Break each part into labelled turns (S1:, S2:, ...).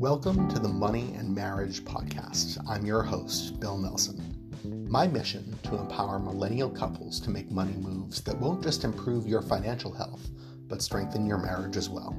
S1: Welcome to the Money and Marriage Podcast. I'm your host, Bill Nelson. My mission to empower millennial couples to make money moves that won't just improve your financial health, but strengthen your marriage as well.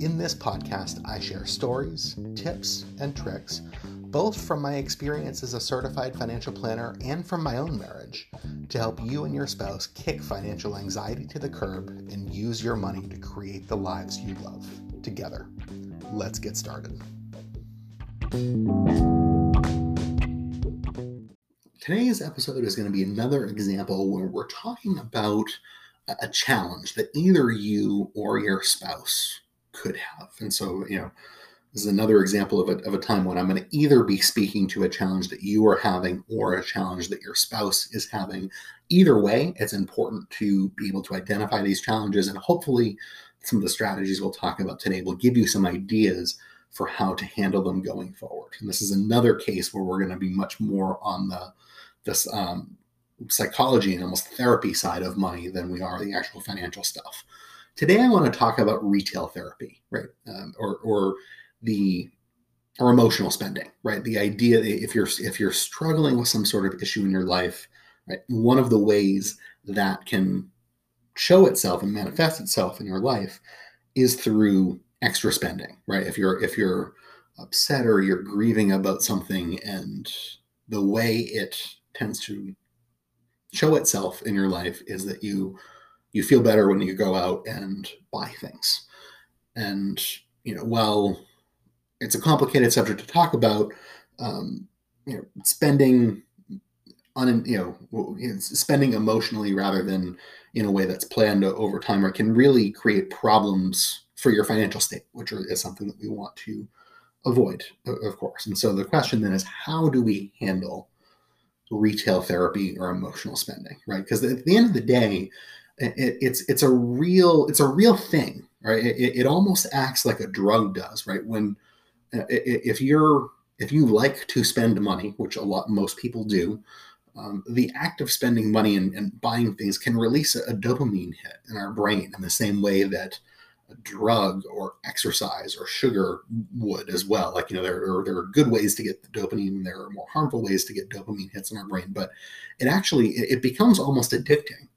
S1: In this podcast, I share stories, tips, and tricks, both from my experience as a certified financial planner and from my own marriage, to help you and your spouse kick financial anxiety to the curb and use your money to create the lives you love together let's get started. Today's episode is going to be another example where we're talking about a challenge that either you or your spouse could have. And so, you know, this is another example of a, of a time when I'm going to either be speaking to a challenge that you are having or a challenge that your spouse is having. Either way, it's important to be able to identify these challenges and hopefully some of the strategies we'll talk about today will give you some ideas for how to handle them going forward. And this is another case where we're going to be much more on the this um, psychology and almost therapy side of money than we are the actual financial stuff. Today, I want to talk about retail therapy, right, um, or or the or emotional spending, right? The idea if you're if you're struggling with some sort of issue in your life, right, one of the ways that can show itself and manifest itself in your life is through extra spending, right? If you're if you're upset or you're grieving about something and the way it tends to show itself in your life is that you you feel better when you go out and buy things. And you know, while it's a complicated subject to talk about, um, you know, spending on you know spending emotionally rather than in a way that's planned over time or can really create problems for your financial state, which is something that we want to avoid, of course. And so the question then is how do we handle retail therapy or emotional spending, right? Because at the end of the day, it, it's it's a real it's a real thing, right? It, it almost acts like a drug does, right? When uh, if you're if you like to spend money, which a lot most people do, um, the act of spending money and, and, buying things can release a, a, dopamine hit in our brain in the same way that a drug or exercise or sugar would as well. Like, you know, there are, there are good ways to get the dopamine, there are more harmful ways to get dopamine hits in our brain, but it actually, it, it becomes almost addicting.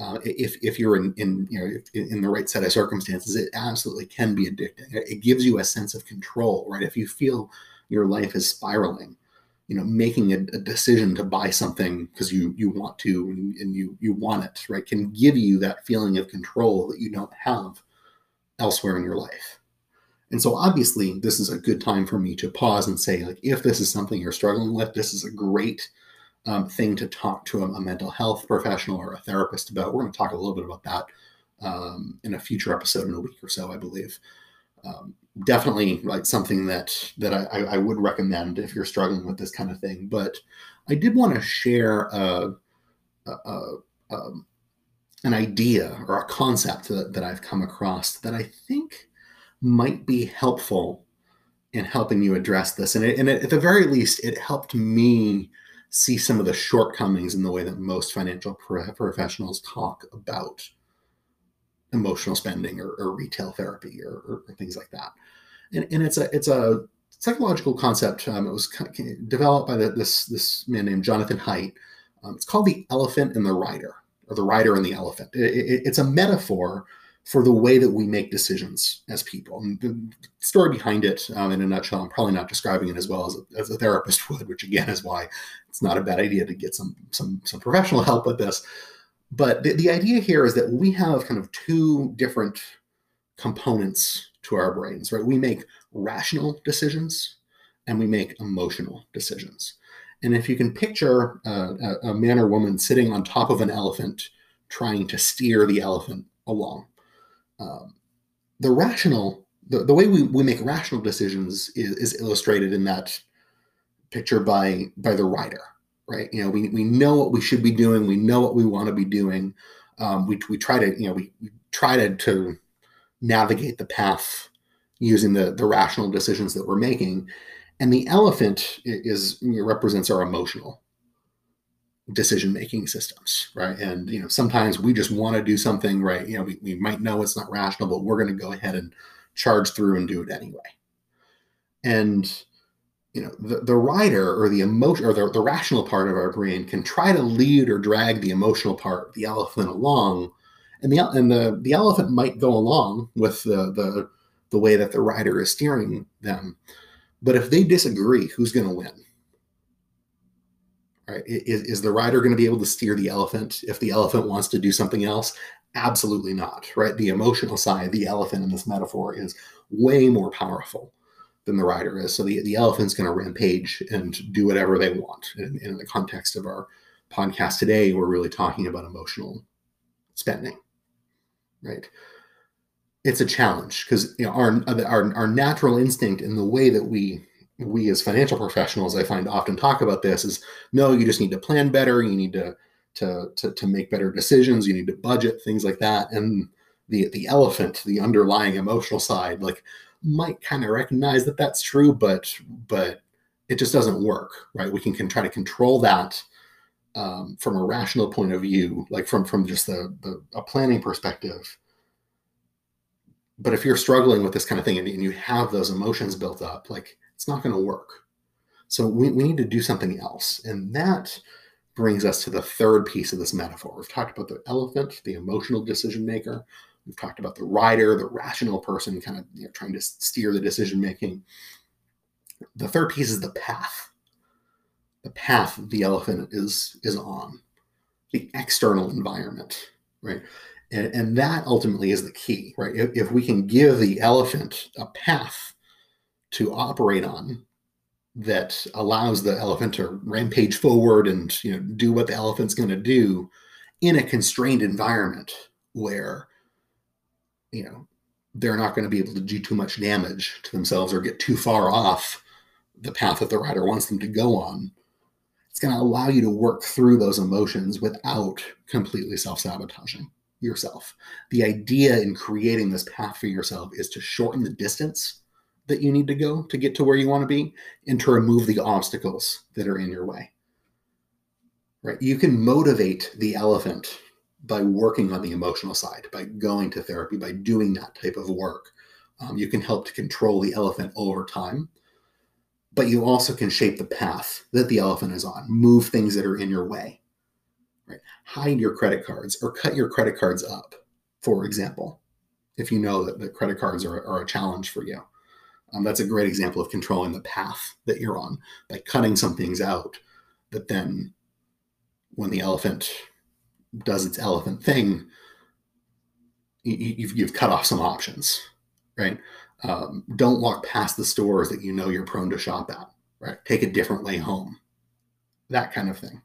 S1: Uh, if, if you're in, in you know in, in the right set of circumstances, it absolutely can be addicting. It gives you a sense of control, right? If you feel your life is spiraling, you know making a, a decision to buy something because you you want to and, and, you you want it right can give you that feeling of control that you don't have elsewhere in your life. And so obviously this is a good time for me to pause and say like if this is something you're struggling with this is a great um, thing to talk to a, a, mental health professional or a therapist about. We're going to talk a little bit about that um, in a future episode in a week or so i believe um, definitely like something that that I, I, would recommend if you're struggling with this kind of thing. But I did want to share a, a, a, um, an idea or a concept that, that I've come across that I think might be helpful in helping you address this. And, it, and it, at the very least, it helped me see some of the shortcomings in the way that most financial pro- professionals talk about emotional spending or, or retail therapy or, or, or, things like that. And, and it's a it's a psychological concept. Um, it was developed by the, this this man named Jonathan Haidt. Um, it's called the elephant and the rider, or the rider and the elephant. It, it, it's a metaphor for the way that we make decisions as people. And the story behind it, um, in a nutshell, I'm probably not describing it as well as a, as a therapist would, which again is why it's not a bad idea to get some some some professional help with this. But the, the idea here is that we have kind of two different components to our brains, right? We make rational decisions and we make emotional decisions. And if you can picture uh, a, a man or woman sitting on top of an elephant trying to steer the elephant along, um, the rational, the, the way we, we make rational decisions is, is illustrated in that picture by by the rider right? You know, we, we know what we should be doing. We know what we want to be doing. Um, we, we try to, you know, we, try to, to navigate the path using the, the rational decisions that we're making. And the elephant is represents our emotional decision making systems, right? And you know, sometimes we just want to do something, right? You know, we, we might know it's not rational, but we're going to go ahead and charge through and do it anyway. And you know, the, the rider or the emotion or the, the rational part of our brain can try to lead or drag the emotional part, the elephant along. And the and the, the elephant might go along with the, the the way that the rider is steering them. But if they disagree, who's going to win? Right? Is, is the rider going to be able to steer the elephant if the elephant wants to do something else? Absolutely not. Right? The emotional side, the elephant in this metaphor, is way more powerful than the rider is. So the, the elephant's going to rampage and do whatever they want. And, in the context of our podcast today, we're really talking about emotional spending, right? It's a challenge because you know our, uh, our our natural instinct in the way that we we as financial professionals I find often talk about this is no, you just need to plan better. You need to to to, to make better decisions. You need to budget things like that. And the the elephant, the underlying emotional side, like might kind of recognize that that's true, but but it just doesn't work, right? We can, can try to control that um, from a rational point of view, like from from just the, the a planning perspective. But if you're struggling with this kind of thing and, and you have those emotions built up, like it's not going to work. So we, we need to do something else, and that brings us to the third piece of this metaphor. We've talked about the elephant, the emotional decision maker. We've talked about the rider, the rational person, kind of you know, trying to steer the decision making. The third piece is the path. The path the elephant is is on, the external environment, right? And, and that ultimately is the key, right? If, if we can give the elephant a path to operate on that allows the elephant to rampage forward and you know do what the elephant's going to do in a constrained environment where you know they're not going to be able to do too much damage to themselves or get too far off the path that the rider wants them to go on. It's going to allow you to work through those emotions without completely self-sabotaging yourself. The idea in creating this path for yourself is to shorten the distance that you need to go to get to where you want to be and to remove the obstacles that are in your way. Right? You can motivate the elephant by working on the emotional side, by going to therapy, by doing that type of work. Um, you can help to control the elephant over time, but you also can shape the path that the elephant is on, move things that are in your way, right? Hide your credit cards or cut your credit cards up, for example, if you know that the credit cards are, are a challenge for you. Um, that's a great example of controlling the path that you're on by cutting some things out that then when the elephant does its elephant thing, you've, you've cut off some options, right? Um, don't walk past the stores that you know you're prone to shop at, right? Take a different way home, that kind of thing.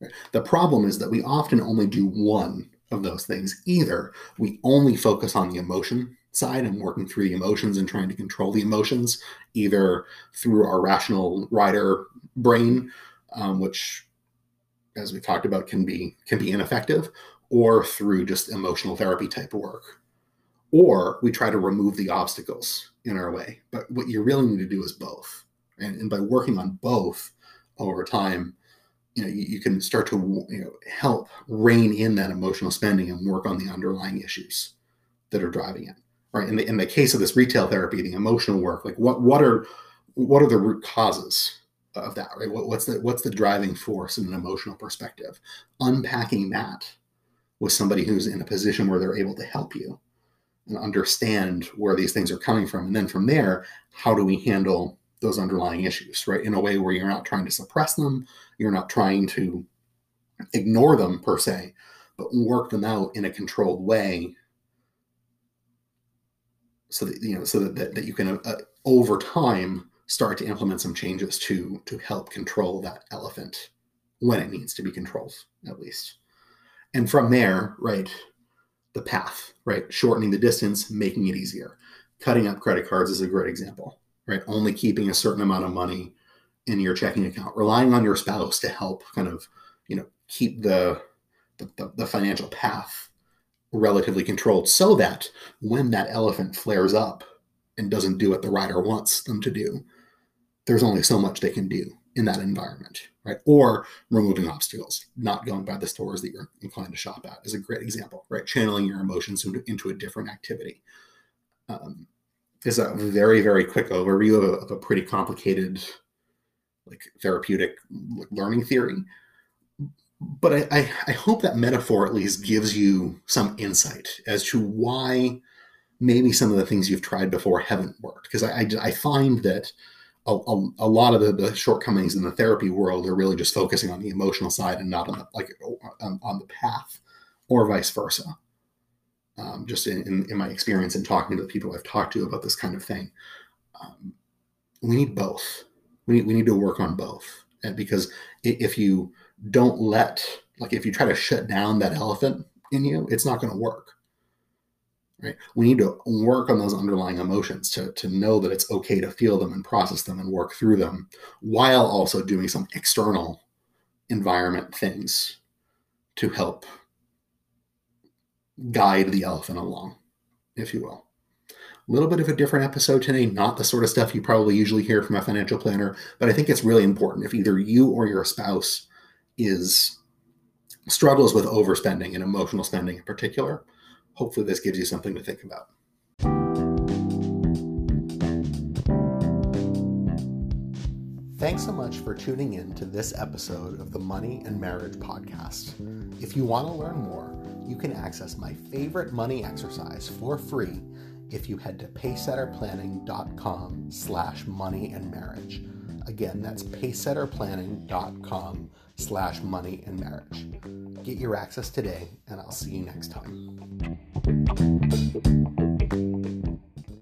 S1: Right? The problem is that we often only do one of those things. Either we only focus on the emotion side and working through the emotions and trying to control the emotions, either through our rational rider brain, um, which as we talked about, can be can be ineffective, or through just emotional therapy type work. Or we try to remove the obstacles in our way. But what you really need to do is both. And, and by working on both over time, you know, you, you can start to you know help rein in that emotional spending and work on the underlying issues that are driving it. Right. In the in the case of this retail therapy, the emotional work, like what what are what are the root causes of that right? What, what's the what's the driving force in an emotional perspective? Unpacking that with somebody who's in a position where they're able to help you and understand where these things are coming from. And then from there how do we handle those underlying issues right? In a way where you're not trying to suppress them you're not trying to ignore them per se but work them out in a controlled way so that you know so that, that, that you can uh, over time start to implement some changes to to help control that elephant when it needs to be controlled at least. And from there right the path right shortening the distance making it easier. Cutting up credit cards is a great example right? Only keeping a certain amount of money in your checking account relying on your spouse to help kind of you know keep the the, the financial path relatively controlled so that when that elephant flares up and doesn't do what the rider wants them to do there's only so much they can do in that environment, right? Or removing obstacles, not going by the stores that you're inclined to shop at is a great example, right? Channeling your emotions into, into a different activity. Um, is a very very quick overview of a, of a pretty complicated like therapeutic learning theory but I, I, I, hope that metaphor at least gives you some insight as to why maybe some of the things you've tried before haven't worked. Because I, I, I, find that a, a, a lot of the, the, shortcomings in the therapy world are really just focusing on the emotional side and not on the like on, on the path, or vice versa. Um, just in, in, in, my experience in talking to the people I've talked to about this kind of thing, um, we need both. We need we need to work on both, and because if you don't let like if you try to shut down that elephant in you, it's not going to work. Right? We need to work on those underlying emotions to, to know that it's okay to feel them and process them and work through them while also doing some external environment things to help guide the elephant along, if you will. A little bit of a different episode today, not the sort of stuff you probably usually hear from a financial planner, but I think it's really important if either you or your spouse is struggles with overspending and emotional spending in particular. Hopefully, this gives you something to think about. Thanks so much for tuning in to this episode of the Money and Marriage Podcast. If you want to learn more, you can access my favorite money exercise for free if you head to pacesetterplanning.com slash money and marriage. Again, that's pacesetterplanning.com slash money and marriage. Get your access today, and I'll see you next time.